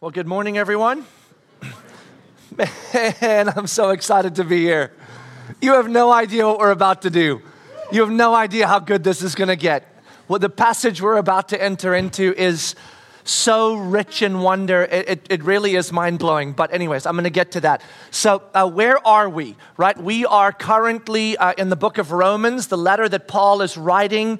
Well, good morning, everyone. Man, I'm so excited to be here. You have no idea what we're about to do. You have no idea how good this is going to get. What the passage we're about to enter into is so rich in wonder. It, it, it really is mind blowing. But, anyways, I'm going to get to that. So, uh, where are we? Right? We are currently uh, in the book of Romans, the letter that Paul is writing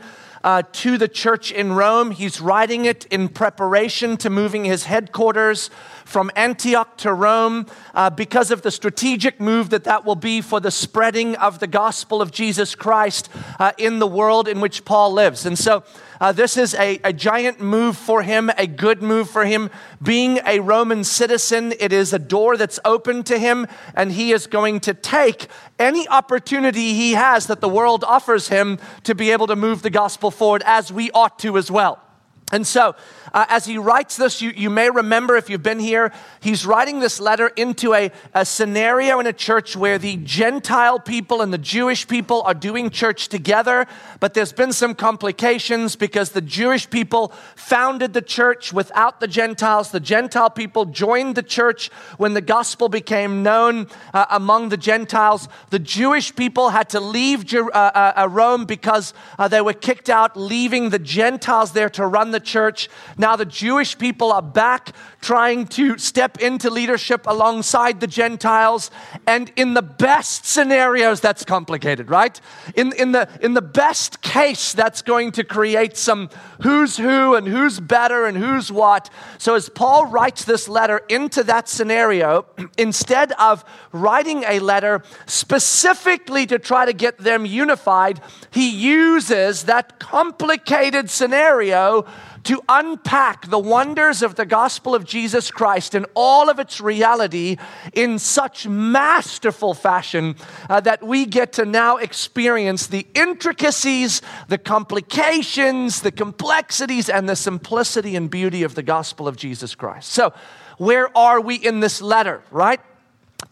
uh, to the church in Rome. He's writing it in preparation to moving his headquarters from Antioch to Rome uh, because of the strategic move that that will be for the spreading of the gospel of Jesus Christ uh, in the world in which Paul lives. And so, uh, this is a, a giant move for him, a good move for him. Being a Roman citizen, it is a door that's open to him, and he is going to take any opportunity he has that the world offers him to be able to move the gospel forward, as we ought to as well. And so, uh, as he writes this, you, you may remember if you've been here, he's writing this letter into a, a scenario in a church where the Gentile people and the Jewish people are doing church together, but there's been some complications because the Jewish people founded the church without the Gentiles. The Gentile people joined the church when the gospel became known uh, among the Gentiles. The Jewish people had to leave Jer- uh, uh, uh Rome because uh, they were kicked out, leaving the Gentiles there to run the church. Now the Jewish people are back trying to step into leadership alongside the Gentiles. And in the best scenarios, that's complicated, right? In, in, the, in the best case, that's going to create some who's who and who's better and who's what. So as Paul writes this letter into that scenario, instead of writing a letter specifically to try to get them unified, he uses that complicated scenario to unpack the wonders of the gospel of Jesus Christ and all of its reality in such masterful fashion uh, that we get to now experience the intricacies, the complications, the complexities, and the simplicity and beauty of the gospel of Jesus Christ. So, where are we in this letter, right?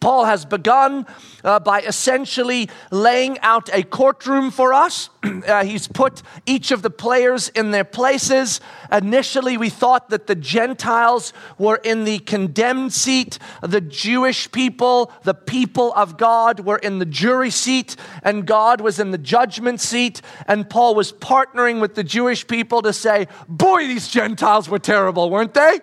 Paul has begun uh, by essentially laying out a courtroom for us. uh, he's put each of the players in their places. Initially, we thought that the Gentiles were in the condemned seat, the Jewish people, the people of God, were in the jury seat, and God was in the judgment seat. And Paul was partnering with the Jewish people to say, Boy, these Gentiles were terrible, weren't they?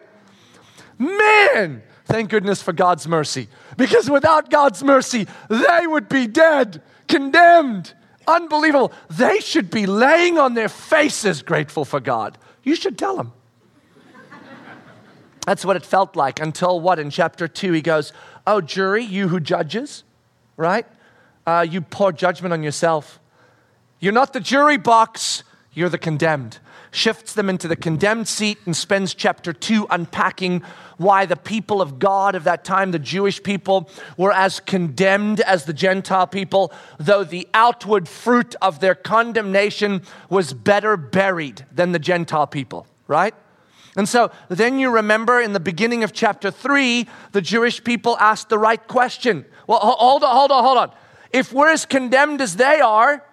Man! Thank goodness for God's mercy. Because without God's mercy, they would be dead, condemned. Unbelievable. They should be laying on their faces grateful for God. You should tell them. That's what it felt like until what? In chapter 2, he goes, Oh, jury, you who judges, right? Uh, you pour judgment on yourself. You're not the jury box, you're the condemned shifts them into the condemned seat and spends chapter 2 unpacking why the people of God of that time, the Jewish people, were as condemned as the Gentile people, though the outward fruit of their condemnation was better buried than the Gentile people, right? And so then you remember in the beginning of chapter 3, the Jewish people asked the right question. Well, hold on, hold on, hold on. If we're as condemned as they are,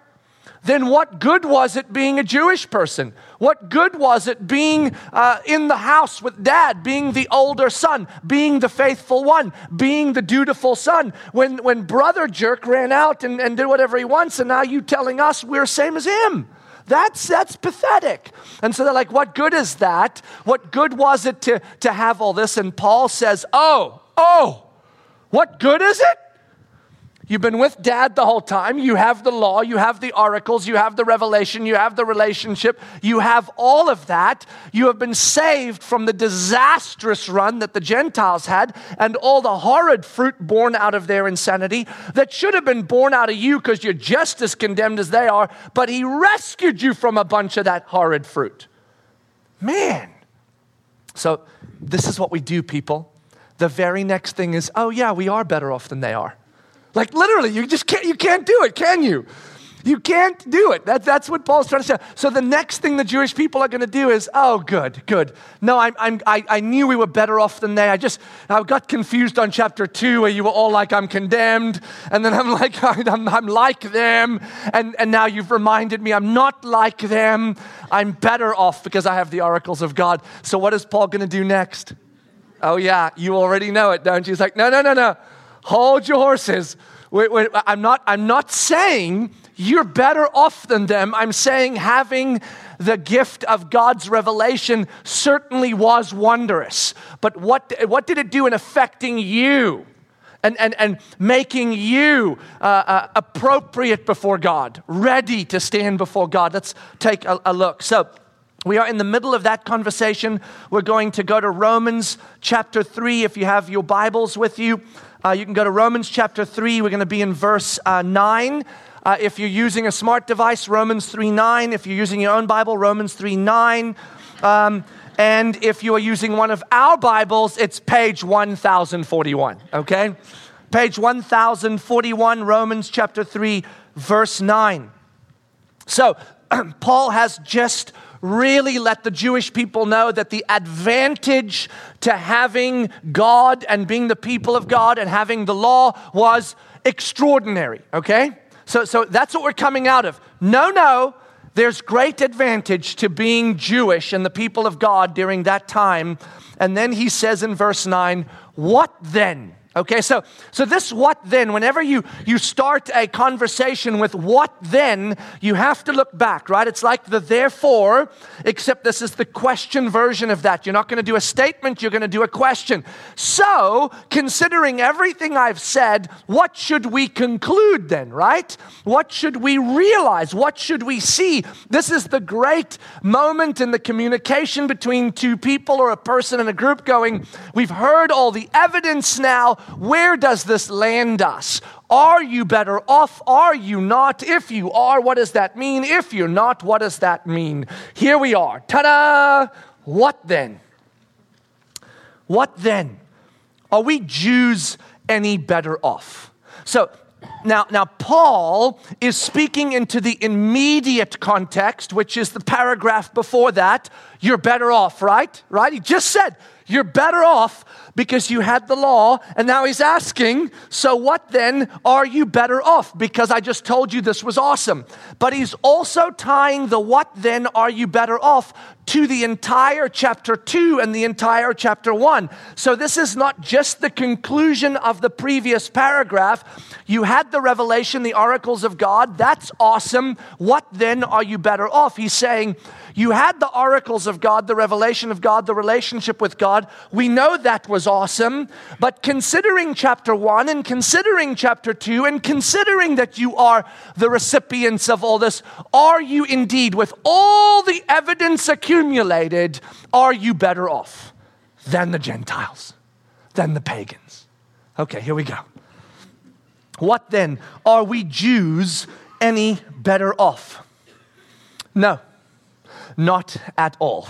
then what good was it being a Jewish person? What good was it being uh, in the house with dad, being the older son, being the faithful one, being the dutiful son? When, when brother jerk ran out and, and did whatever he wants, and now you telling us we're same as him. That's, that's pathetic. And so they're like, what good is that? What good was it to, to have all this? And Paul says, oh, oh, what good is it? You've been with dad the whole time. You have the law, you have the oracles, you have the revelation, you have the relationship, you have all of that. You have been saved from the disastrous run that the Gentiles had and all the horrid fruit born out of their insanity that should have been born out of you because you're just as condemned as they are, but he rescued you from a bunch of that horrid fruit. Man. So, this is what we do, people. The very next thing is, oh, yeah, we are better off than they are. Like literally, you just can't, you can't do it, can you? You can't do it. That, that's what Paul's trying to say. So the next thing the Jewish people are going to do is, oh, good, good. No, I'm, I'm, I, I knew we were better off than they. I just, I got confused on chapter two where you were all like, I'm condemned. And then I'm like, I'm, I'm like them. And, and now you've reminded me I'm not like them. I'm better off because I have the oracles of God. So what is Paul going to do next? Oh, yeah, you already know it, don't you? He's like, No, no, no, no. Hold your horses. Wait, wait, I'm, not, I'm not saying you're better off than them. I'm saying having the gift of God's revelation certainly was wondrous. But what, what did it do in affecting you? And, and, and making you uh, uh, appropriate before God, ready to stand before God. Let's take a, a look. So, we are in the middle of that conversation. We're going to go to Romans chapter 3. If you have your Bibles with you, uh, you can go to Romans chapter 3. We're going to be in verse uh, 9. Uh, if you're using a smart device, Romans 3 9. If you're using your own Bible, Romans 3 9. Um, and if you are using one of our Bibles, it's page 1041, okay? Page 1041, Romans chapter 3, verse 9. So, Paul has just really let the Jewish people know that the advantage to having God and being the people of God and having the law was extraordinary, okay? So, so that's what we're coming out of. No, no, there's great advantage to being Jewish and the people of God during that time. And then he says in verse 9, What then? Okay, so, so this what then, whenever you, you start a conversation with what then, you have to look back, right? It's like the therefore, except this is the question version of that. You're not going to do a statement, you're going to do a question. So, considering everything I've said, what should we conclude then, right? What should we realize? What should we see? This is the great moment in the communication between two people or a person and a group going, we've heard all the evidence now where does this land us? Are you better off? Are you not? If you are, what does that mean? If you're not, what does that mean? Here we are. Ta da! What then? What then? Are we Jews any better off? So, now, now, Paul is speaking into the immediate context, which is the paragraph before that. You're better off, right? Right? He just said, you're better off because you had the law. And now he's asking, so what then are you better off? Because I just told you this was awesome. But he's also tying the what then are you better off to the entire chapter 2 and the entire chapter 1. So this is not just the conclusion of the previous paragraph. You had the revelation, the oracles of God. That's awesome. What then are you better off? He's saying, you had the oracles of God, the revelation of God, the relationship with God. We know that was awesome. But considering chapter 1 and considering chapter 2 and considering that you are the recipients of all this, are you indeed, with all the evidence accumulated, are you better off than the Gentiles, than the pagans? Okay, here we go. What then? Are we Jews any better off? No. Not at all.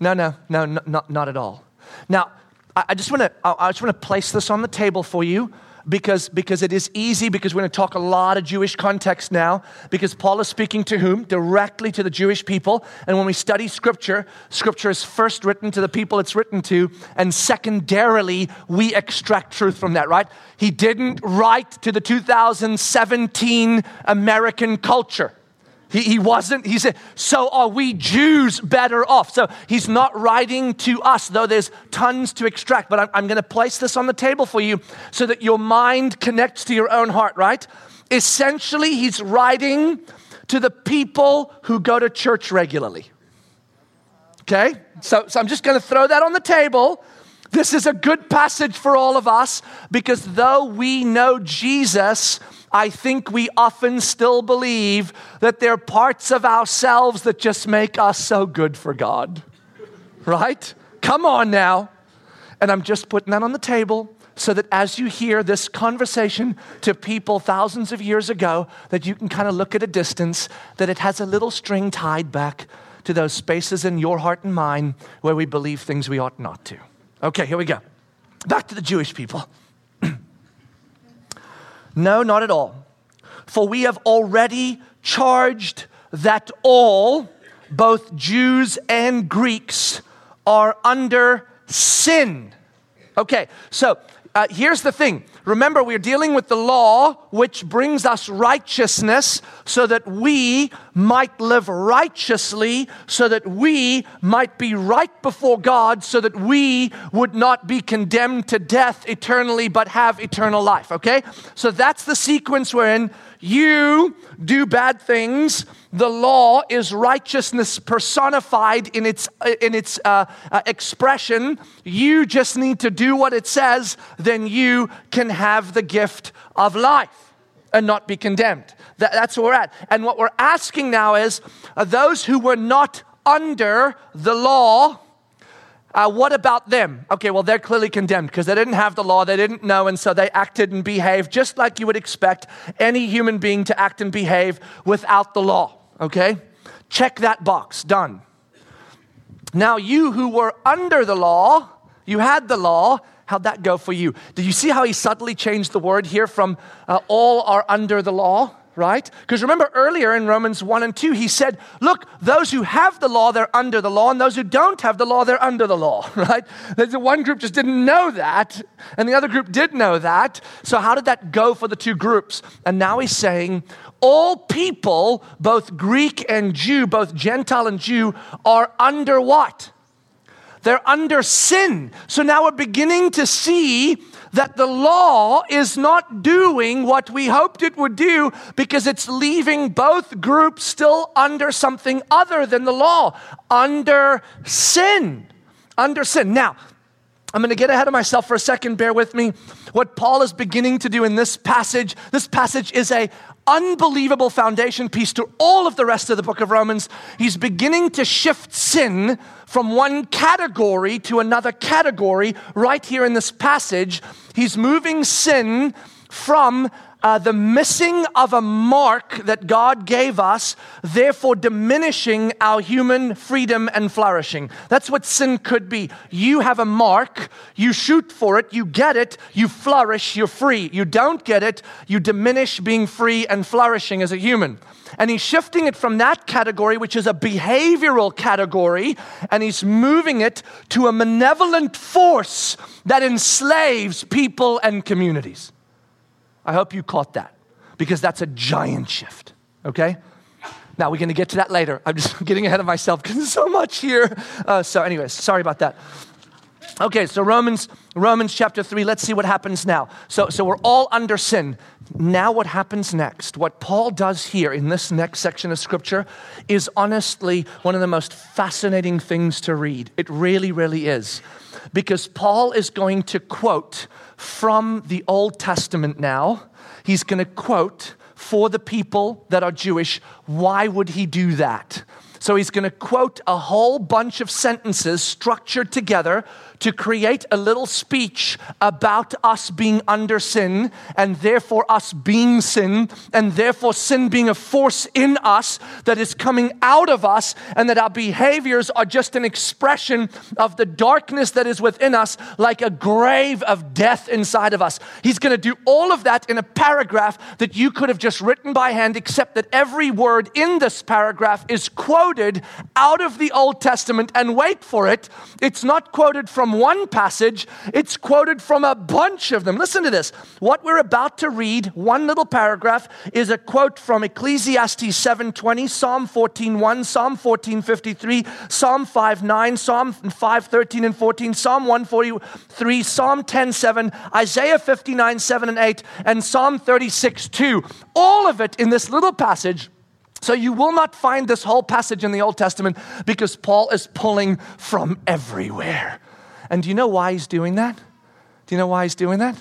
No, no, no, no not, not at all. Now, I, I just want to I just want to place this on the table for you because, because it is easy, because we're going to talk a lot of Jewish context now, because Paul is speaking to whom? Directly to the Jewish people. And when we study Scripture, Scripture is first written to the people it's written to, and secondarily, we extract truth from that, right? He didn't write to the 2017 American culture. He, he wasn't, he said, so are we Jews better off? So he's not writing to us, though there's tons to extract. But I'm, I'm going to place this on the table for you so that your mind connects to your own heart, right? Essentially, he's writing to the people who go to church regularly. Okay? So, so I'm just going to throw that on the table. This is a good passage for all of us because though we know Jesus, I think we often still believe that there are parts of ourselves that just make us so good for God. Right? Come on now. And I'm just putting that on the table so that as you hear this conversation to people thousands of years ago, that you can kind of look at a distance, that it has a little string tied back to those spaces in your heart and mine where we believe things we ought not to. Okay, here we go. Back to the Jewish people. No, not at all. For we have already charged that all, both Jews and Greeks, are under sin. Okay, so uh, here's the thing Remember, we're dealing with the law, which brings us righteousness so that we might live righteously, so that we might be right before God, so that we would not be condemned to death eternally, but have eternal life. Okay? So that's the sequence we're in. You do bad things. The law is righteousness personified in its, in its uh, uh, expression. You just need to do what it says, then you can have the gift of life and not be condemned. That, that's where we're at. And what we're asking now is uh, those who were not under the law, uh, what about them? Okay, well, they're clearly condemned because they didn't have the law, they didn't know, and so they acted and behaved just like you would expect any human being to act and behave without the law. Okay? Check that box. Done. Now, you who were under the law, you had the law, how'd that go for you? Did you see how he subtly changed the word here from uh, all are under the law? Right? Because remember earlier in Romans 1 and 2, he said, Look, those who have the law, they're under the law, and those who don't have the law, they're under the law, right? The one group just didn't know that, and the other group did know that. So, how did that go for the two groups? And now he's saying, all people, both Greek and Jew, both Gentile and Jew, are under what? They're under sin. So now we're beginning to see that the law is not doing what we hoped it would do because it's leaving both groups still under something other than the law, under sin. Under sin. Now, I'm going to get ahead of myself for a second, bear with me. What Paul is beginning to do in this passage, this passage is a unbelievable foundation piece to all of the rest of the book of Romans. He's beginning to shift sin from one category to another category right here in this passage. He's moving sin from uh, the missing of a mark that God gave us, therefore diminishing our human freedom and flourishing. That's what sin could be. You have a mark, you shoot for it, you get it, you flourish, you're free. You don't get it, you diminish being free and flourishing as a human. And he's shifting it from that category, which is a behavioral category, and he's moving it to a malevolent force that enslaves people and communities. I hope you caught that because that's a giant shift, okay? Now, we're going to get to that later. I'm just getting ahead of myself because there's so much here. Uh, so, anyways, sorry about that. Okay, so Romans, Romans chapter 3, let's see what happens now. So, so we're all under sin. Now, what happens next? What Paul does here in this next section of scripture is honestly one of the most fascinating things to read. It really, really is. Because Paul is going to quote from the Old Testament now. He's going to quote for the people that are Jewish. Why would he do that? So he's going to quote a whole bunch of sentences structured together to create a little speech about us being under sin and therefore us being sin and therefore sin being a force in us that is coming out of us and that our behaviors are just an expression of the darkness that is within us like a grave of death inside of us. He's going to do all of that in a paragraph that you could have just written by hand except that every word in this paragraph is quoted out of the Old Testament and wait for it. It's not quoted from from one passage, it's quoted from a bunch of them. Listen to this. What we're about to read, one little paragraph, is a quote from Ecclesiastes 7:20, Psalm 14:1, Psalm 14:53, Psalm 5:9, Psalm 5:13 and 14, Psalm 143, Psalm 10:7, Isaiah 59:7 and 8, and Psalm 36:2. All of it in this little passage. So you will not find this whole passage in the Old Testament because Paul is pulling from everywhere. And do you know why he's doing that? Do you know why he's doing that?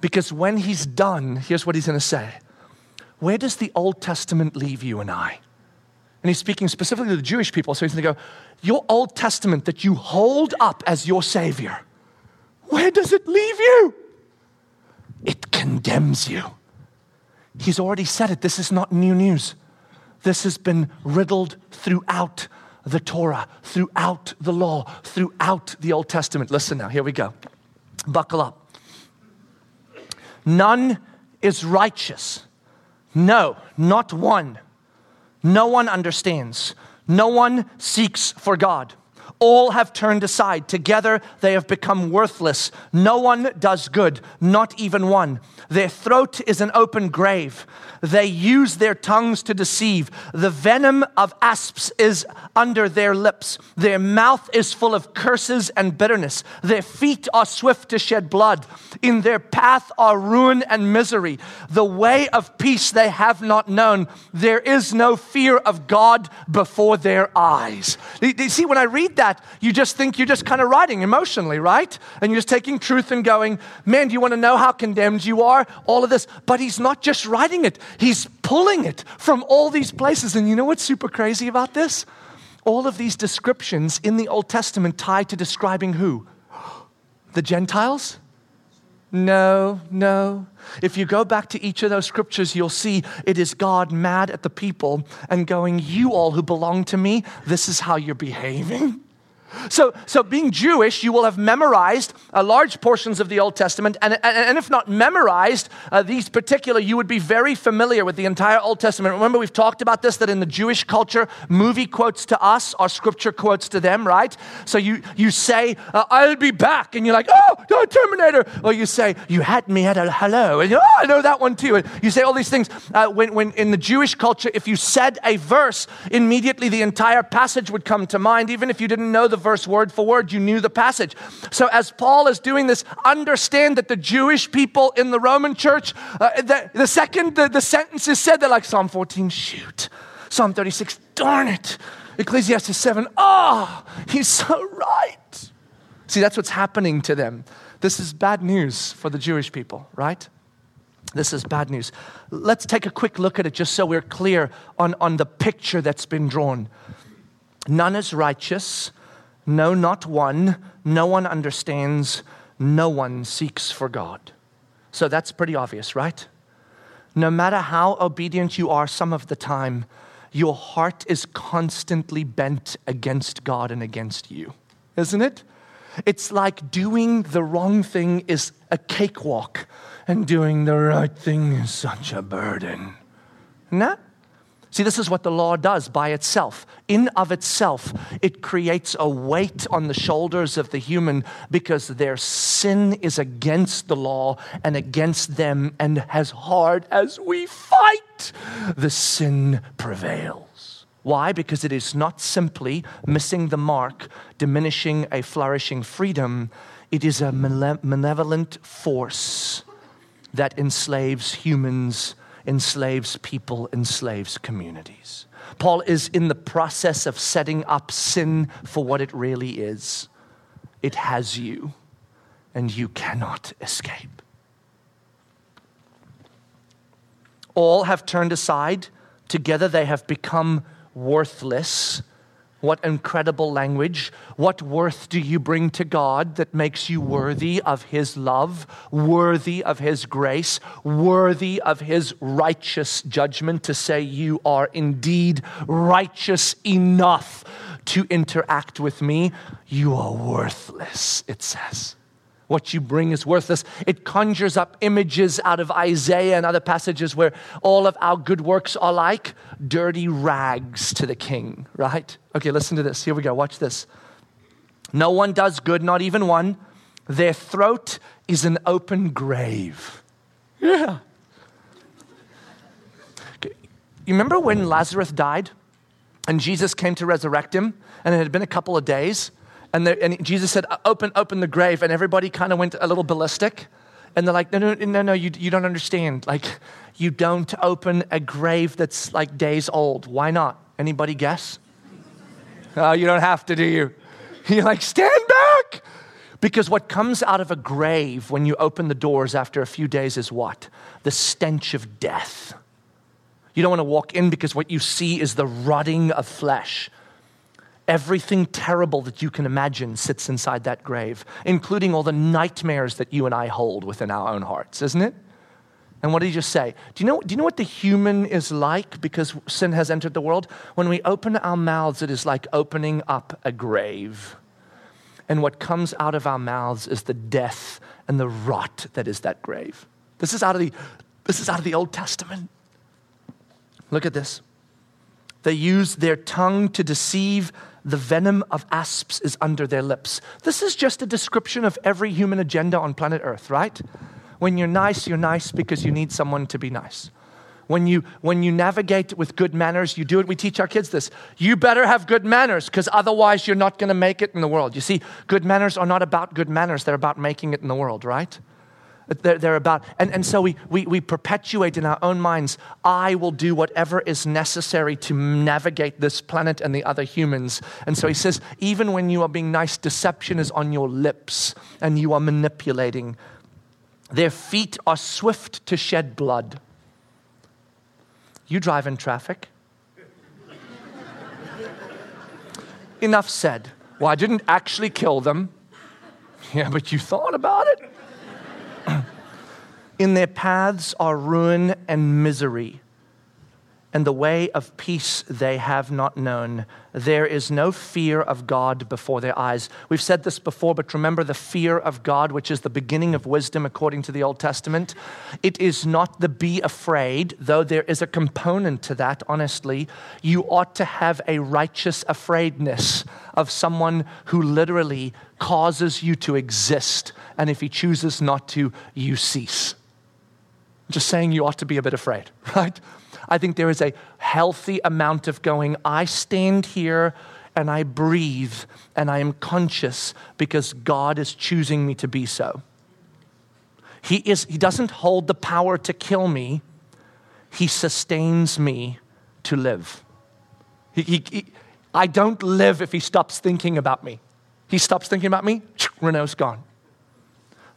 Because when he's done, here's what he's going to say Where does the Old Testament leave you and I? And he's speaking specifically to the Jewish people. So he's going to go, Your Old Testament that you hold up as your Savior, where does it leave you? It condemns you. He's already said it. This is not new news. This has been riddled throughout the Torah, throughout the law, throughout the Old Testament. Listen now, here we go. Buckle up. None is righteous. No, not one. No one understands. No one seeks for God. All have turned aside. Together they have become worthless. No one does good, not even one. Their throat is an open grave. They use their tongues to deceive. The venom of asps is under their lips. Their mouth is full of curses and bitterness. Their feet are swift to shed blood. In their path are ruin and misery. The way of peace they have not known. There is no fear of God before their eyes. You see, when I read that, you just think you're just kind of writing emotionally, right? And you're just taking truth and going, man, do you want to know how condemned you are? All of this. But he's not just writing it, He's pulling it from all these places. And you know what's super crazy about this? All of these descriptions in the Old Testament tied to describing who? The Gentiles? No, no. If you go back to each of those scriptures, you'll see it is God mad at the people and going, You all who belong to me, this is how you're behaving. So, so being Jewish, you will have memorized uh, large portions of the Old Testament, and, and, and if not memorized, uh, these particular, you would be very familiar with the entire Old Testament. Remember, we've talked about this that in the Jewish culture, movie quotes to us are scripture quotes to them, right? So you, you say, uh, I'll be back, and you're like, oh, Terminator. Or you say, You had me at a hello, and oh, I know that one too. And you say all these things. Uh, when, when in the Jewish culture, if you said a verse, immediately the entire passage would come to mind, even if you didn't know the verse word for word. You knew the passage. So, as Paul is doing this, understand that the Jewish people in the Roman church, uh, the, the, second the, the sentence is said, they're like Psalm 14, shoot. Psalm 36, darn it. Ecclesiastes 7, oh, he's so right. See, that's what's happening to them. This is bad news for the Jewish people, right? This is bad news. Let's take a quick look at it just so we're clear on, on the picture that's been drawn. None is righteous, no, not one. No one understands. No one seeks for God. So that's pretty obvious, right? No matter how obedient you are some of the time, your heart is constantly bent against God and against you, isn't it? It's like doing the wrong thing is a cakewalk and doing the right thing is such a burden. Isn't that? See, this is what the law does by itself. In of itself, it creates a weight on the shoulders of the human because their sin is against the law and against them, and as hard as we fight, the sin prevails. Why? Because it is not simply missing the mark, diminishing a flourishing freedom, it is a malevolent force that enslaves humans enslaves people, enslaves communities. Paul is in the process of setting up sin for what it really is it has you, and you cannot escape. All have turned aside, together they have become worthless. What incredible language. What worth do you bring to God that makes you worthy of His love, worthy of His grace, worthy of His righteous judgment to say you are indeed righteous enough to interact with me? You are worthless, it says what you bring is worthless. It conjures up images out of Isaiah and other passages where all of our good works are like dirty rags to the king, right? Okay, listen to this. Here we go. Watch this. No one does good, not even one. Their throat is an open grave. Yeah. You remember when Lazarus died and Jesus came to resurrect him and it had been a couple of days? And, and Jesus said, open, open the grave. And everybody kind of went a little ballistic. And they're like, no, no, no, no, you, you don't understand. Like, you don't open a grave that's like days old. Why not? Anybody guess? Oh, you don't have to, do you? You're like, stand back. Because what comes out of a grave when you open the doors after a few days is what? The stench of death. You don't want to walk in because what you see is the rotting of flesh. Everything terrible that you can imagine sits inside that grave, including all the nightmares that you and I hold within our own hearts, isn't it? And what did he just say? Do you, know, do you know what the human is like because sin has entered the world? When we open our mouths, it is like opening up a grave. And what comes out of our mouths is the death and the rot that is that grave. This is out of the, this is out of the Old Testament. Look at this. They use their tongue to deceive The venom of asps is under their lips. This is just a description of every human agenda on planet Earth, right? When you're nice, you're nice because you need someone to be nice. When you, when you navigate with good manners, you do it. We teach our kids this. You better have good manners because otherwise you're not going to make it in the world. You see, good manners are not about good manners, they're about making it in the world, right? They're, they're, about, and, and so we, we, we perpetuate in our own minds, I will do whatever is necessary to navigate this planet and the other humans. And so he says, even when you are being nice, deception is on your lips and you are manipulating. Their feet are swift to shed blood. You drive in traffic. Enough said. Well, I didn't actually kill them. Yeah, but you thought about it. In their paths are ruin and misery, and the way of peace they have not known. There is no fear of God before their eyes. We've said this before, but remember the fear of God, which is the beginning of wisdom according to the Old Testament. It is not the be afraid, though there is a component to that, honestly. You ought to have a righteous afraidness of someone who literally causes you to exist. And if he chooses not to, you cease. I'm just saying you ought to be a bit afraid, right? I think there is a healthy amount of going, I stand here and I breathe and I am conscious because God is choosing me to be so. He, is, he doesn't hold the power to kill me, He sustains me to live. He, he, he, I don't live if He stops thinking about me. He stops thinking about me, Renault's gone.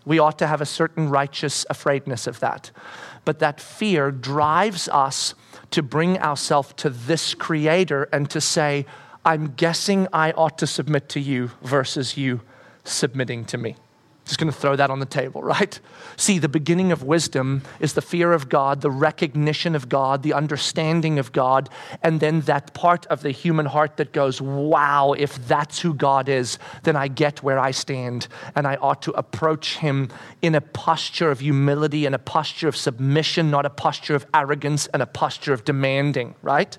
We ought to have a certain righteous afraidness of that. But that fear drives us to bring ourselves to this creator and to say, I'm guessing I ought to submit to you versus you submitting to me. Just going to throw that on the table, right? See, the beginning of wisdom is the fear of God, the recognition of God, the understanding of God, and then that part of the human heart that goes, wow, if that's who God is, then I get where I stand, and I ought to approach Him in a posture of humility and a posture of submission, not a posture of arrogance and a posture of demanding, right?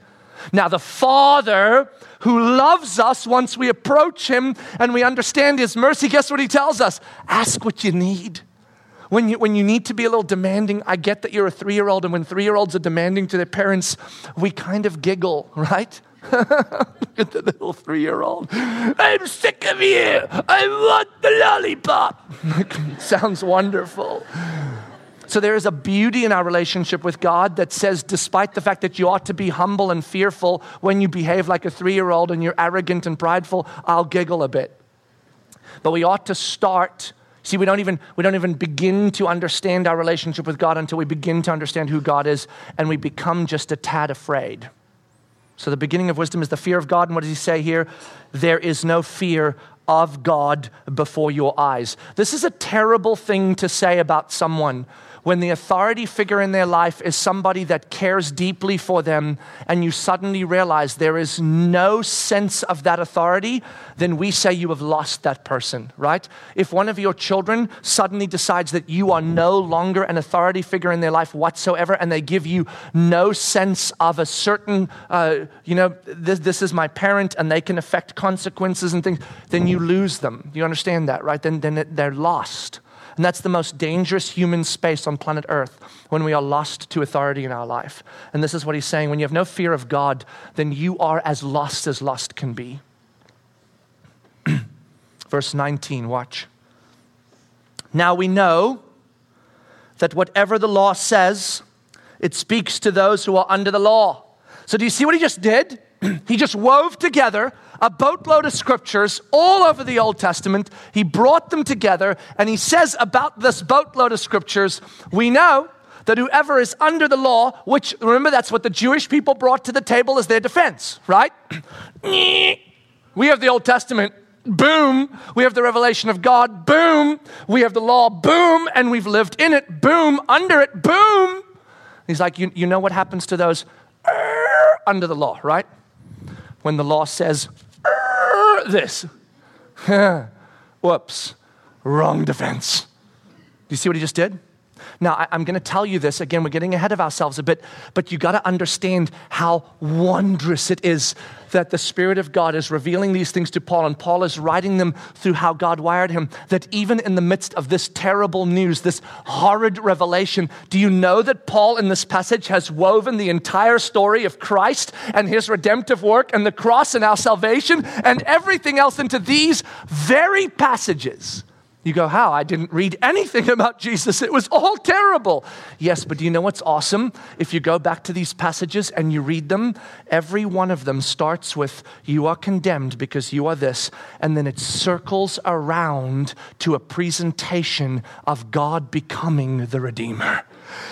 Now, the Father who loves us once we approach Him and we understand His mercy, guess what He tells us? Ask what you need. When you, when you need to be a little demanding, I get that you're a three year old, and when three year olds are demanding to their parents, we kind of giggle, right? Look at the little three year old. I'm sick of you. I want the lollipop. Sounds wonderful. So there is a beauty in our relationship with God that says, despite the fact that you ought to be humble and fearful when you behave like a three year old and you're arrogant and prideful, I'll giggle a bit. But we ought to start. See, we don't, even, we don't even begin to understand our relationship with God until we begin to understand who God is and we become just a tad afraid. So, the beginning of wisdom is the fear of God. And what does he say here? There is no fear of God before your eyes. This is a terrible thing to say about someone when the authority figure in their life is somebody that cares deeply for them, and you suddenly realize there is no sense of that authority, then we say you have lost that person, right? If one of your children suddenly decides that you are no longer an authority figure in their life whatsoever, and they give you no sense of a certain, uh, you know, this, this is my parent, and they can affect consequences and things, then you lose them. You understand that, right? Then, then they're lost. And that's the most dangerous human space on planet Earth when we are lost to authority in our life. And this is what he's saying when you have no fear of God, then you are as lost as lost can be. Verse 19, watch. Now we know that whatever the law says, it speaks to those who are under the law. So, do you see what he just did? he just wove together a boatload of scriptures all over the Old Testament. He brought them together and he says about this boatload of scriptures, we know that whoever is under the law, which remember that's what the Jewish people brought to the table as their defense, right? we have the Old Testament, boom. We have the revelation of God, boom. We have the law, boom. And we've lived in it, boom. Under it, boom. He's like, you, you know what happens to those under the law, right? When the law says this. Whoops, wrong defense. Do you see what he just did? Now, I, am going to tell you this again, we're getting ahead of ourselves a bit, but you got to understand how wondrous it is that the Spirit of God is revealing these things to Paul, and Paul is writing them through how God wired him. That even in the midst of this terrible news, this horrid revelation, do you know that Paul in this passage has woven the entire story of Christ and his redemptive work and the cross and our salvation and everything else into these very passages? You go, How? I didn't read anything about Jesus. It was all terrible. Yes, but do you know what's awesome? If you go back to these passages and you read them, every one of them starts with, You are condemned because you are this. And then it circles around to a presentation of God becoming the Redeemer.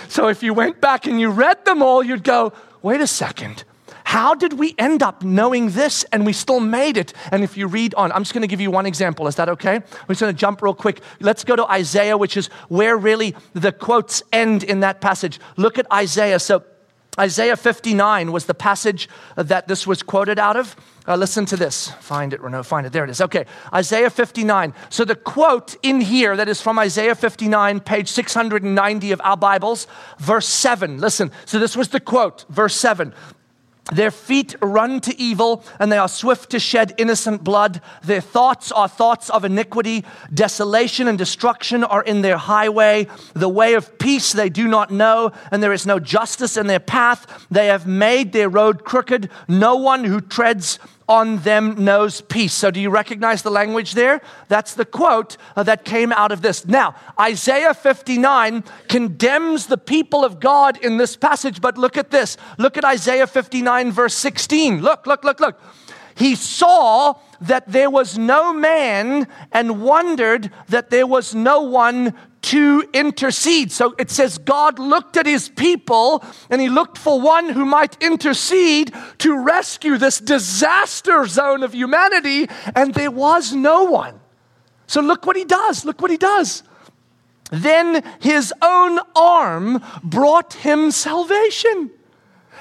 So if you went back and you read them all, you'd go, Wait a second. How did we end up knowing this and we still made it? And if you read on, I'm just going to give you one example. Is that okay? We're just going to jump real quick. Let's go to Isaiah, which is where really the quotes end in that passage. Look at Isaiah. So, Isaiah 59 was the passage that this was quoted out of. Uh, listen to this. Find it, Renault. Find it. There it is. Okay. Isaiah 59. So the quote in here that is from Isaiah 59, page 690 of our Bibles, verse 7. Listen. So this was the quote, verse 7. Their feet run to evil, and they are swift to shed innocent blood. Their thoughts are thoughts of iniquity. Desolation and destruction are in their highway. The way of peace they do not know, and there is no justice in their path. They have made their road crooked. No one who treads on them knows peace. So, do you recognize the language there? That's the quote uh, that came out of this. Now, Isaiah 59 condemns the people of God in this passage, but look at this. Look at Isaiah 59, verse 16. Look, look, look, look. He saw that there was no man and wondered that there was no one to intercede. So it says God looked at his people and he looked for one who might intercede to rescue this disaster zone of humanity, and there was no one. So look what he does. Look what he does. Then his own arm brought him salvation,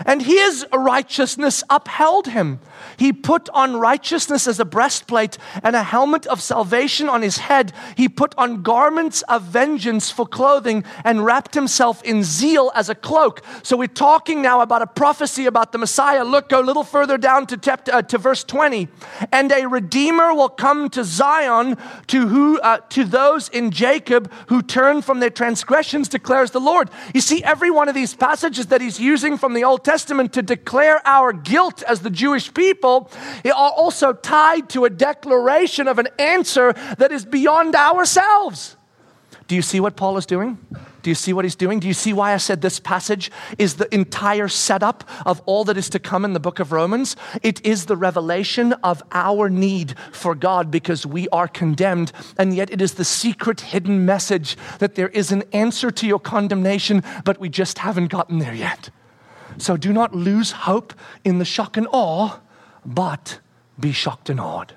and his righteousness upheld him. He put on righteousness as a breastplate and a helmet of salvation on his head. He put on garments of vengeance for clothing and wrapped himself in zeal as a cloak. So we're talking now about a prophecy about the Messiah. Look, go a little further down to, uh, to verse 20. And a redeemer will come to Zion to, who, uh, to those in Jacob who turn from their transgressions, declares the Lord. You see, every one of these passages that he's using from the Old Testament to declare our guilt as the Jewish people are also tied to a declaration of an answer that is beyond ourselves. Do you see what Paul is doing? Do you see what he's doing? Do you see why I said this passage is the entire setup of all that is to come in the book of Romans? It is the revelation of our need for God because we are condemned, and yet it is the secret hidden message that there is an answer to your condemnation, but we just haven't gotten there yet. So do not lose hope in the shock and awe but be shocked and awed.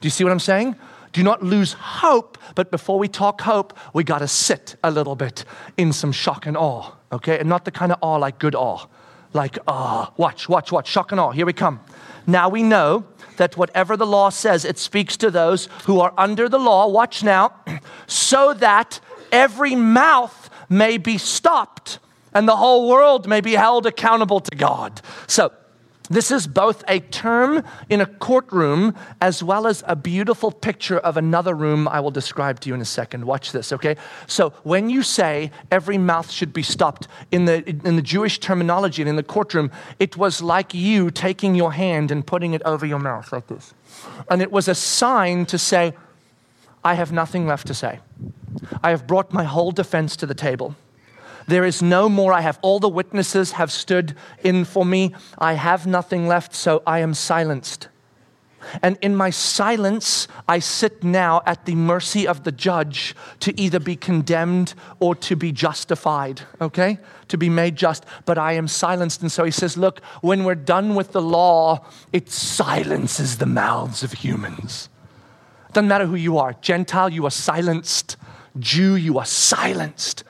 Do you see what I'm saying? Do not lose hope, but before we talk hope, we got to sit a little bit in some shock and awe, okay? And not the kind of awe like good awe, like, ah, oh, watch, watch, watch, shock and awe. Here we come. Now we know that whatever the law says, it speaks to those who are under the law, watch now, so that every mouth may be stopped and the whole world may be held accountable to God. So, this is both a term in a courtroom as well as a beautiful picture of another room I will describe to you in a second. Watch this, okay? So, when you say every mouth should be stopped, in the, in the Jewish terminology and in the courtroom, it was like you taking your hand and putting it over your mouth like this. And it was a sign to say, I have nothing left to say. I have brought my whole defense to the table. There is no more. I have all the witnesses have stood in for me. I have nothing left, so I am silenced. And in my silence, I sit now at the mercy of the judge to either be condemned or to be justified, okay? To be made just. But I am silenced. And so he says, Look, when we're done with the law, it silences the mouths of humans. Doesn't matter who you are Gentile, you are silenced. Jew, you are silenced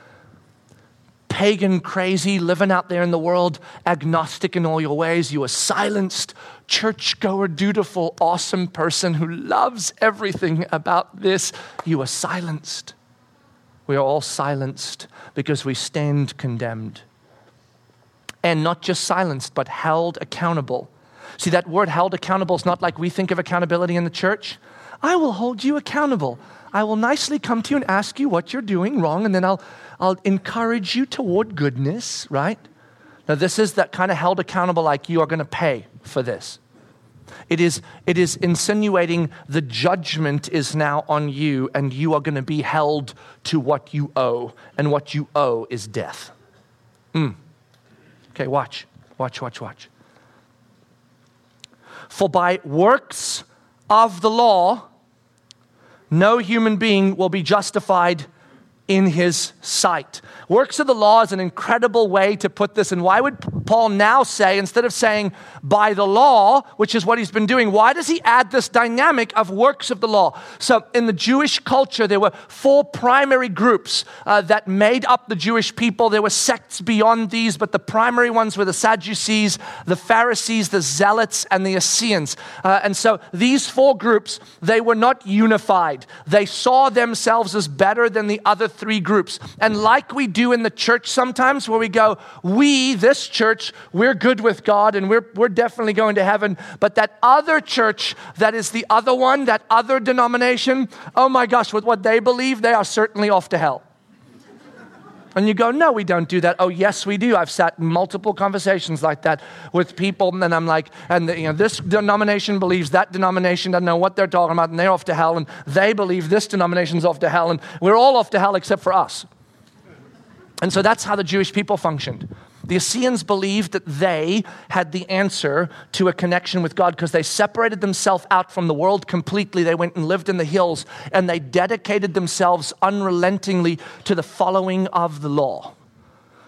pagan, crazy, living out there in the world, agnostic in all your ways. You are silenced, churchgoer, dutiful, awesome person who loves everything about this. You are silenced. we are all silenced because we stand condemned. And not just silenced, but held accountable. See, that word held accountable is not like we think of accountability in the church. I will hold you accountable. I will nicely come to you and ask you what you're doing wrong, and then I'll, I'll encourage you toward goodness, right? Now, this is that kind of held accountable, like you are going to pay for this. It is, it is insinuating the judgment is now on you, and you are going to be held to what you owe, and what you owe is death. Mm. Okay, watch, watch, watch, watch. For by works of the law, no human being will be justified in his sight. Works of the law is an incredible way to put this. And why would Paul now say, instead of saying by the law, which is what he's been doing, why does he add this dynamic of works of the law? So, in the Jewish culture, there were four primary groups uh, that made up the Jewish people. There were sects beyond these, but the primary ones were the Sadducees, the Pharisees, the Zealots, and the Essenes. Uh, and so, these four groups, they were not unified. They saw themselves as better than the other three groups. And like we do in the church sometimes, where we go, we, this church, we're good with God and we're, we're definitely going to heaven. But that other church, that is the other one, that other denomination, oh my gosh, with what they believe, they are certainly off to hell. And you go, no, we don't do that. Oh, yes, we do. I've sat in multiple conversations like that with people, and I'm like, and you know, this denomination believes that denomination doesn't know what they're talking about, and they're off to hell, and they believe this denomination's off to hell, and we're all off to hell except for us. And so that's how the Jewish people functioned. The Essenes believed that they had the answer to a connection with God because they separated themselves out from the world completely. They went and lived in the hills and they dedicated themselves unrelentingly to the following of the law.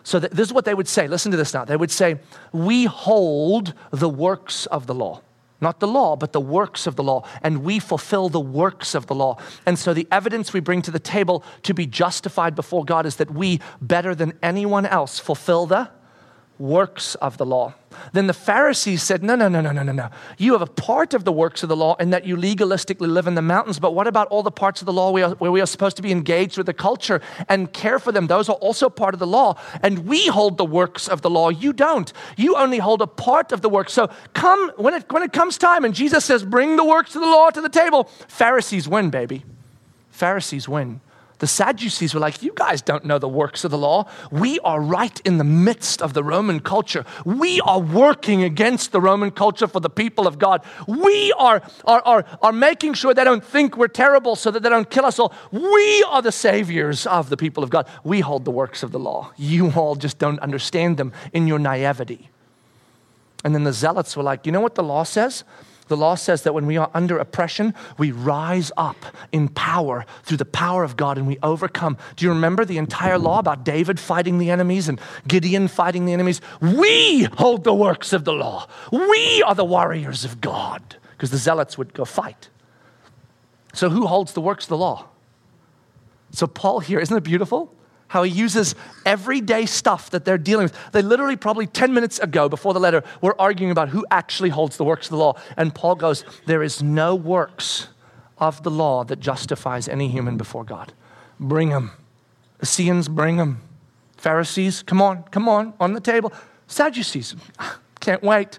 So, this is what they would say. Listen to this now. They would say, We hold the works of the law. Not the law, but the works of the law. And we fulfill the works of the law. And so the evidence we bring to the table to be justified before God is that we, better than anyone else, fulfill the works of the law. Then the Pharisees said, No, no, no, no, no, no, no. You have a part of the works of the law in that you legalistically live in the mountains, but what about all the parts of the law where we are supposed to be engaged with the culture and care for them? Those are also part of the law. And we hold the works of the law. You don't. You only hold a part of the work. So come, when it, when it comes time and Jesus says, Bring the works of the law to the table, Pharisees win, baby. Pharisees win. The Sadducees were like, You guys don't know the works of the law. We are right in the midst of the Roman culture. We are working against the Roman culture for the people of God. We are, are, are, are making sure they don't think we're terrible so that they don't kill us all. We are the saviors of the people of God. We hold the works of the law. You all just don't understand them in your naivety. And then the zealots were like, You know what the law says? The law says that when we are under oppression, we rise up in power through the power of God and we overcome. Do you remember the entire law about David fighting the enemies and Gideon fighting the enemies? We hold the works of the law. We are the warriors of God because the zealots would go fight. So, who holds the works of the law? So, Paul here, isn't it beautiful? How he uses everyday stuff that they're dealing with. They literally, probably 10 minutes ago before the letter, were arguing about who actually holds the works of the law. And Paul goes, There is no works of the law that justifies any human before God. Bring them. Essenes, bring them. Pharisees, come on, come on, on the table. Sadducees, can't wait.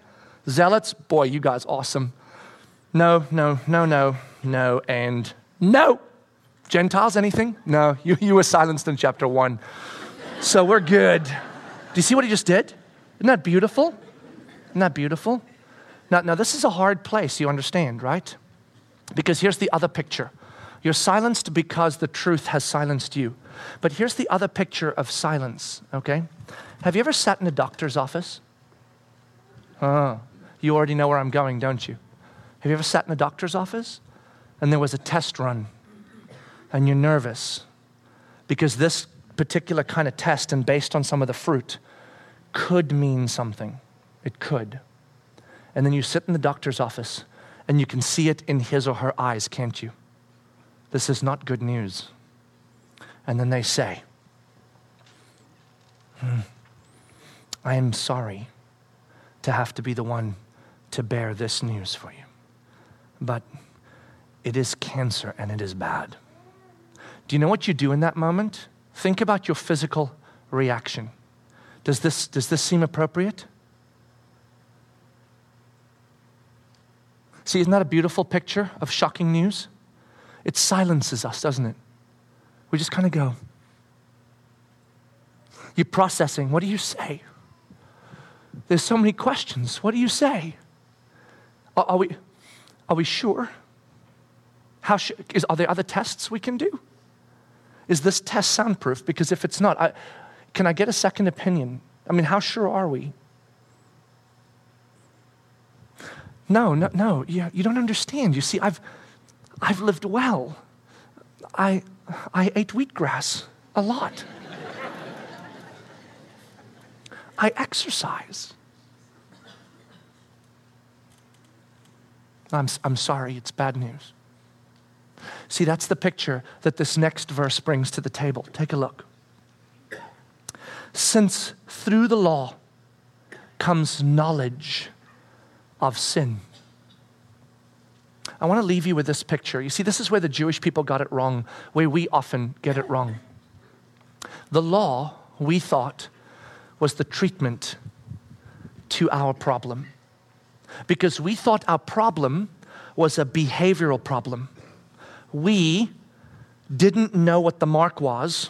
Zealots, boy, you guys awesome. No, no, no, no, no, and no. Gentiles, anything? No, you, you were silenced in chapter one. So we're good. Do you see what he just did? Isn't that beautiful? Isn't that beautiful? Now, now, this is a hard place, you understand, right? Because here's the other picture. You're silenced because the truth has silenced you. But here's the other picture of silence, okay? Have you ever sat in a doctor's office? Oh, you already know where I'm going, don't you? Have you ever sat in a doctor's office and there was a test run and you're nervous because this particular kind of test and based on some of the fruit could mean something. It could. And then you sit in the doctor's office and you can see it in his or her eyes, can't you? This is not good news. And then they say, hmm, I am sorry to have to be the one to bear this news for you. But it is cancer and it is bad. Do you know what you do in that moment? think about your physical reaction. Does this, does this seem appropriate? See, isn't that a beautiful picture of shocking news? It silences us, doesn't it? We just kind of go. You're processing. What do you say? There's so many questions. What do you say? Are, are we, are we sure? How sh- is, are there other tests we can do? Is this test soundproof? Because if it's not, I, can I get a second opinion? I mean, how sure are we? No, no, no. You, you don't understand. You see, I've, I've lived well. I, I ate wheatgrass a lot. I exercise. I'm, I'm sorry, it's bad news. See, that's the picture that this next verse brings to the table. Take a look. Since through the law comes knowledge of sin. I want to leave you with this picture. You see, this is where the Jewish people got it wrong, where we often get it wrong. The law, we thought, was the treatment to our problem. Because we thought our problem was a behavioral problem. We didn't know what the mark was,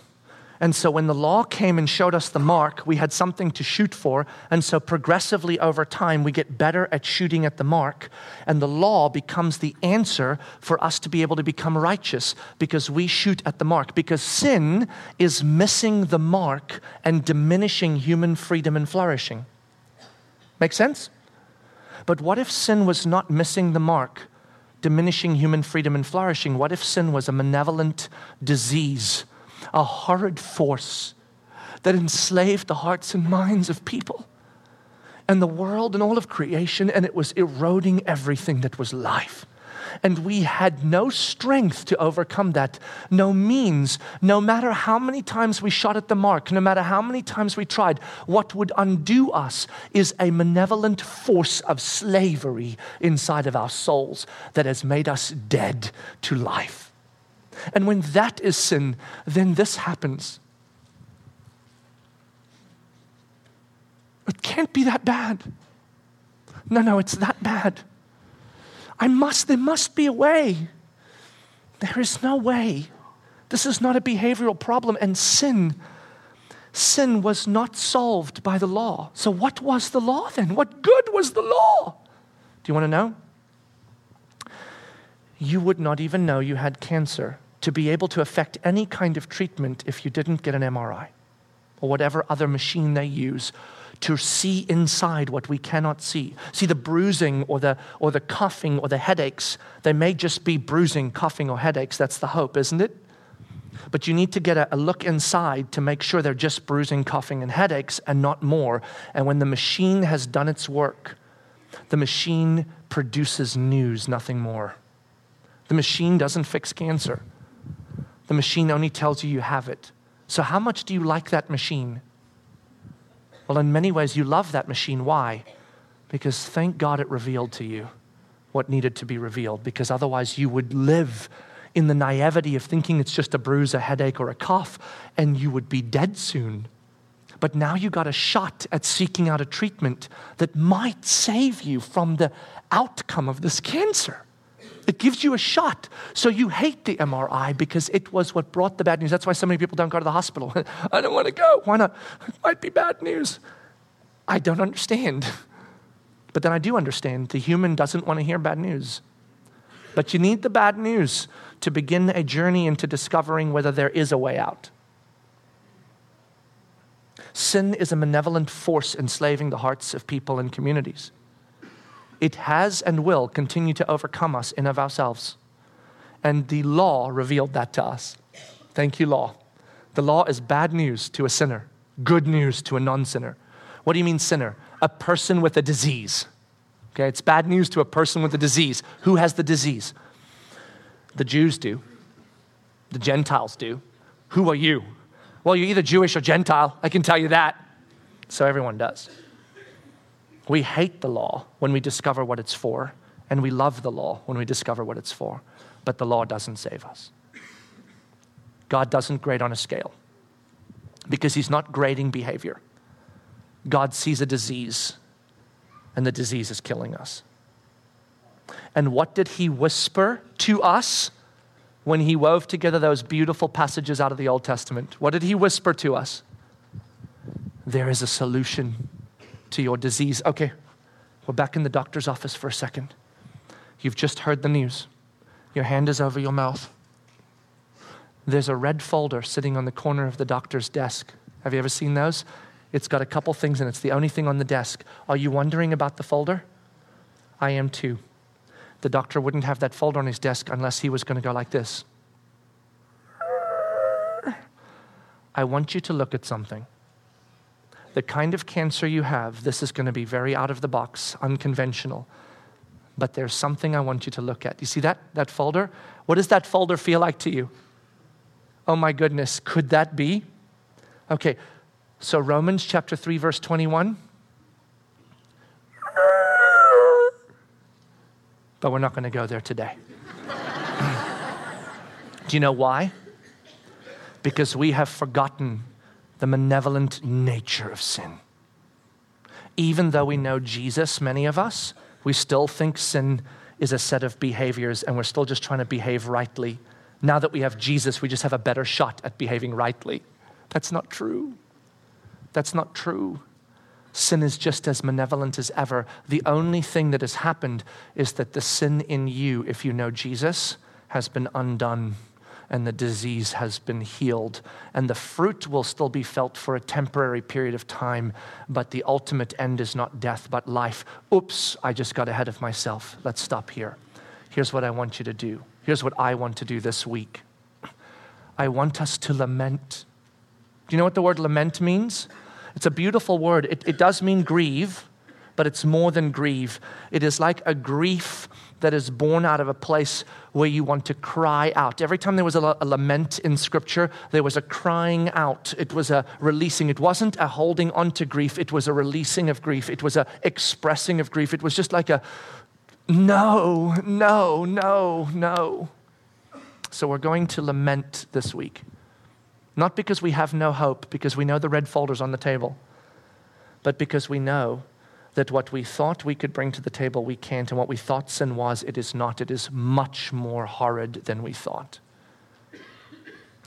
and so when the law came and showed us the mark, we had something to shoot for. And so progressively over time, we get better at shooting at the mark. And the law becomes the answer for us to be able to become righteous because we shoot at the mark. Because sin is missing the mark and diminishing human freedom and flourishing. Make sense? But what if sin was not missing the mark, diminishing human freedom and flourishing? What if sin was a malevolent disease? a horrid force that enslaved the hearts and minds of people and the world and all of creation, and it was eroding everything that was life. And we had no strength to overcome that, no means, no matter how many times we shot at the mark, no matter how many times we tried. What would undo us is a malevolent force of slavery inside of our souls that has made us dead to life. And when that is sin, then this happens. It can't be that bad. No, no, it's that bad. I must, there must be a way. There is no way. This is not a behavioral problem, and sin, sin was not solved by the law. So, what was the law then? What good was the law? Do you want to know? You would not even know you had cancer to be able to affect any kind of treatment if you didn't get an MRI or whatever other machine they use to see inside what we cannot see. See the bruising or the or the coughing or the headaches, they may just be bruising, coughing or headaches. That's the hope, isn't it? But you need to get a, a look inside to make sure they're just bruising, coughing, and headaches and not more. And when the machine has done its work, the machine produces news, nothing more. The machine doesn't fix cancer. The machine only tells you you have it. So, how much do you like that machine? Well, in many ways, you love that machine. Why? Because thank God it revealed to you what needed to be revealed, because otherwise, you would live in the naivety of thinking it's just a bruise, a headache, or a cough, and you would be dead soon. But now you got a shot at seeking out a treatment that might save you from the outcome of this cancer. It gives you a shot. So you hate the MRI because it was what brought the bad news. That's why so many people don't go to the hospital. I don't want to go. Why not? It might be bad news. I don't understand. But then I do understand. The human doesn't want to hear bad news. But you need the bad news to begin a journey into discovering whether there is a way out. Sin is a malevolent force enslaving the hearts of people and communities it has and will continue to overcome us in of ourselves. And the law revealed that to us. Thank you, law. The law is bad news to a sinner, good news to a non sinner. What do you mean, sinner? A person with a disease. Okay, it's bad news to a person with a disease. Who has the disease? The Jews do, the Gentiles do. Who are you? Well, you're either Jewish or Gentile, I can tell you that. So everyone does. We hate the law when we discover what it's for, and we love the law when we discover what it's for. But the law doesn't save us. God doesn't grade on a scale. because He's not grading behavior. God sees a disease, and the disease is killing us. And what did He whisper to us when He wove together those beautiful passages out of the Old Testament? What did He whisper to us? There is a solution to your disease. Okay, we're back in the doctor's office for a second. You've just heard the news. Your hand is over your mouth. There's a red folder sitting on the corner of the doctor's desk. Have you ever seen those? It's got a couple things and it's the only thing on the desk. Are you wondering about the folder? I am too. The doctor wouldn't have that folder on his desk unless he was going to go like this. I want you to look at something. The kind of cancer you have, this is going to be very out of the box, unconventional. But there's something I want you to look at. You see that, that folder? What does that folder feel like to you? Oh my goodness, could that be? Okay, so Romans chapter 3, verse 21. But we're not going to go there today. Do you know why? Because we have forgotten the malevolent nature of sin. Even though we know Jesus, many of us, we still think sin is a set of behaviors and we're still just trying to behave rightly. Now that we have Jesus, we just have a better shot at behaving rightly. That's not true. That's not true. Sin is just as malevolent as ever. The only thing that has happened is that the sin in you, if you know Jesus, has been undone and the disease has been healed. And the fruit will still be felt for a temporary period of time, but the ultimate end is not death, but life. Oops, I just got ahead of myself. Let's stop here. Here's what I want you to do Here's what I want to do this week I want us to lament. Do you know what the word lament means? It's a beautiful word. It, it does mean grieve, but it's more than grieve. It is like a grief that is born out of a place where you want to cry out. Every time there was a, a, lament in Scripture, there was a crying out. It was a releasing. It wasn't a holding on to grief, it was a releasing of grief. It was a expressing of grief. It was just like a no, no, no, no. So we're going to lament this week. Not because we have no hope, because we know the red folder's on the table, but because we know that what we thought we could bring to the table, we can't, and what we thought sin was, it is not. It is much more horrid than we thought.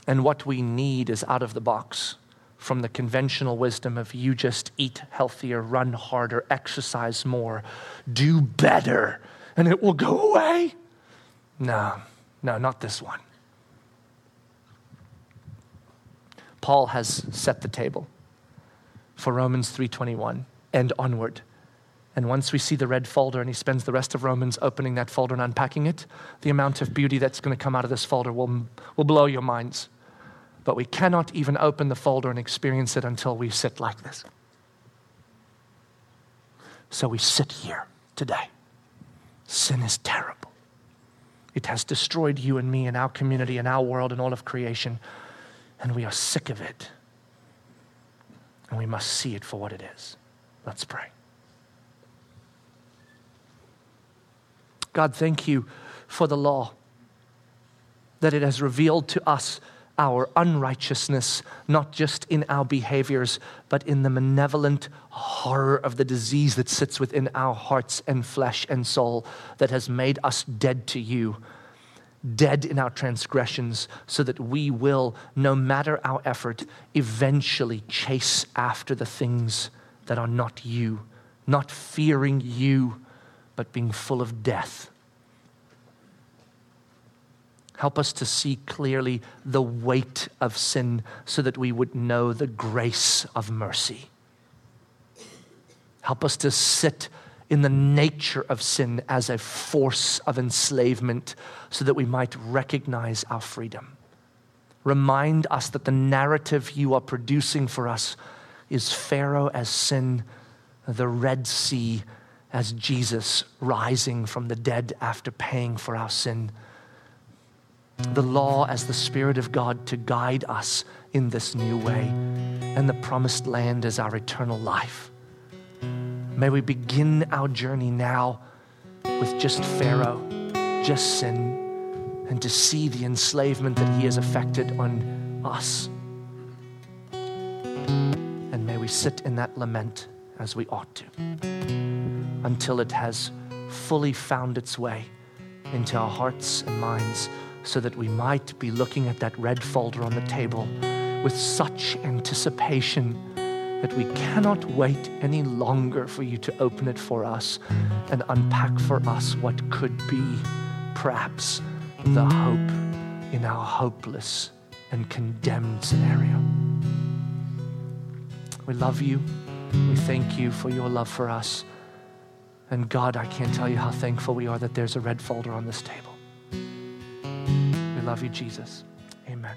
And what we need is out of the box from the conventional wisdom of you just eat healthier, run harder, exercise more, do better, and it will go away. No, no, not this one. Paul has set the table for Romans 3:21 and onward. And once we see the red folder and he spends the rest of Romans opening that folder and unpacking it, the amount of beauty that's going to come out of this folder will, will blow your minds. But we cannot even open the folder and experience it until we sit like this. So we sit here today. Sin is terrible. It has destroyed you and me and our community and our world and all of creation. And we are sick of it. And we must see it for what it is. Let's pray. God, thank you for the law, that it has revealed to us our unrighteousness, not just in our behaviors, but in the malevolent horror of the disease that sits within our hearts and flesh and soul that has made us dead to you, dead in our transgressions, so that we will, no matter our effort, eventually chase after the things that are not you, not fearing you, but being full of death Help us to see clearly the weight of sin so that we would know the grace of mercy. Help us to sit in the nature of sin as a force of enslavement so that we might recognize our freedom. Remind us that the narrative you are producing for us is Pharaoh as sin, the Red Sea as Jesus rising from the dead after paying for our sin the law as the Spirit of God to guide us in this new way, and the promised land as our eternal life. May we begin our journey now with just Pharaoh, just sin, and to see the enslavement that he has affected on us. And may we sit in that lament as we ought to until it has fully found its way into our hearts and minds so that we might be looking at that red folder on the table with such anticipation that we cannot wait any longer for you to open it for us and unpack for us what could be perhaps the hope in our hopeless and condemned scenario. We love you. We thank you for your love for us. And God, I can't tell you how thankful we are that there's a red folder on this table. We love you, Jesus. Amen.